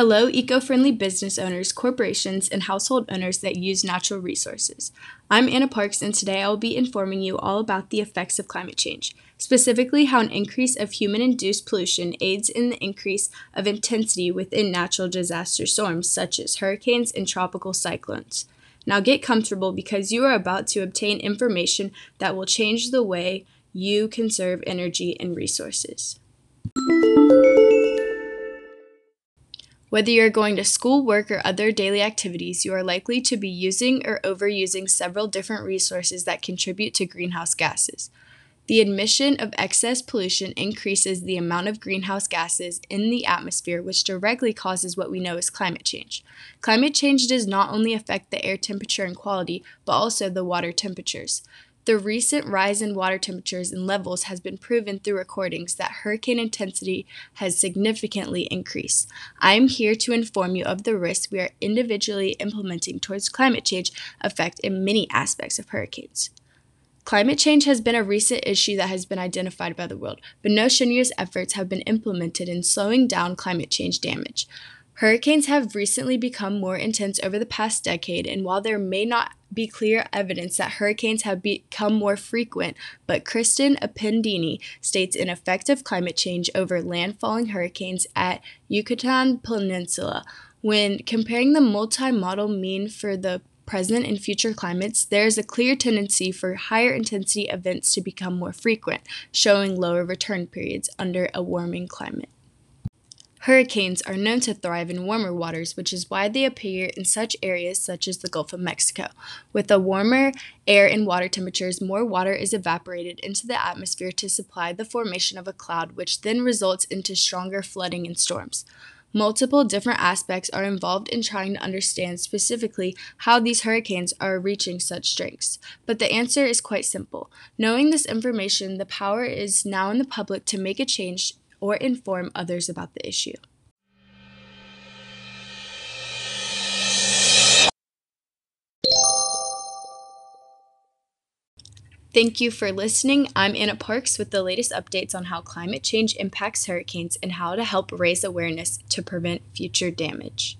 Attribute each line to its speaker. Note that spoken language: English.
Speaker 1: Hello, eco friendly business owners, corporations, and household owners that use natural resources. I'm Anna Parks, and today I will be informing you all about the effects of climate change, specifically how an increase of human induced pollution aids in the increase of intensity within natural disaster storms such as hurricanes and tropical cyclones. Now get comfortable because you are about to obtain information that will change the way you conserve energy and resources. Whether you're going to school, work, or other daily activities, you are likely to be using or overusing several different resources that contribute to greenhouse gases. The emission of excess pollution increases the amount of greenhouse gases in the atmosphere, which directly causes what we know as climate change. Climate change does not only affect the air temperature and quality, but also the water temperatures. The recent rise in water temperatures and levels has been proven through recordings that hurricane intensity has significantly increased. I am here to inform you of the risks we are individually implementing towards climate change effect in many aspects of hurricanes. Climate change has been a recent issue that has been identified by the world, but no strenuous efforts have been implemented in slowing down climate change damage. Hurricanes have recently become more intense over the past decade, and while there may not be clear evidence that hurricanes have become more frequent, but Kristen Appendini states an effect of climate change over landfalling hurricanes at Yucatan Peninsula. When comparing the multi-model mean for the present and future climates, there is a clear tendency for higher intensity events to become more frequent, showing lower return periods under a warming climate. Hurricanes are known to thrive in warmer waters, which is why they appear in such areas such as the Gulf of Mexico. With the warmer air and water temperatures, more water is evaporated into the atmosphere to supply the formation of a cloud, which then results into stronger flooding and storms. Multiple different aspects are involved in trying to understand specifically how these hurricanes are reaching such strengths. But the answer is quite simple. Knowing this information, the power is now in the public to make a change or inform others about the issue. Thank you for listening. I'm Anna Parks with the latest updates on how climate change impacts hurricanes and how to help raise awareness to prevent future damage.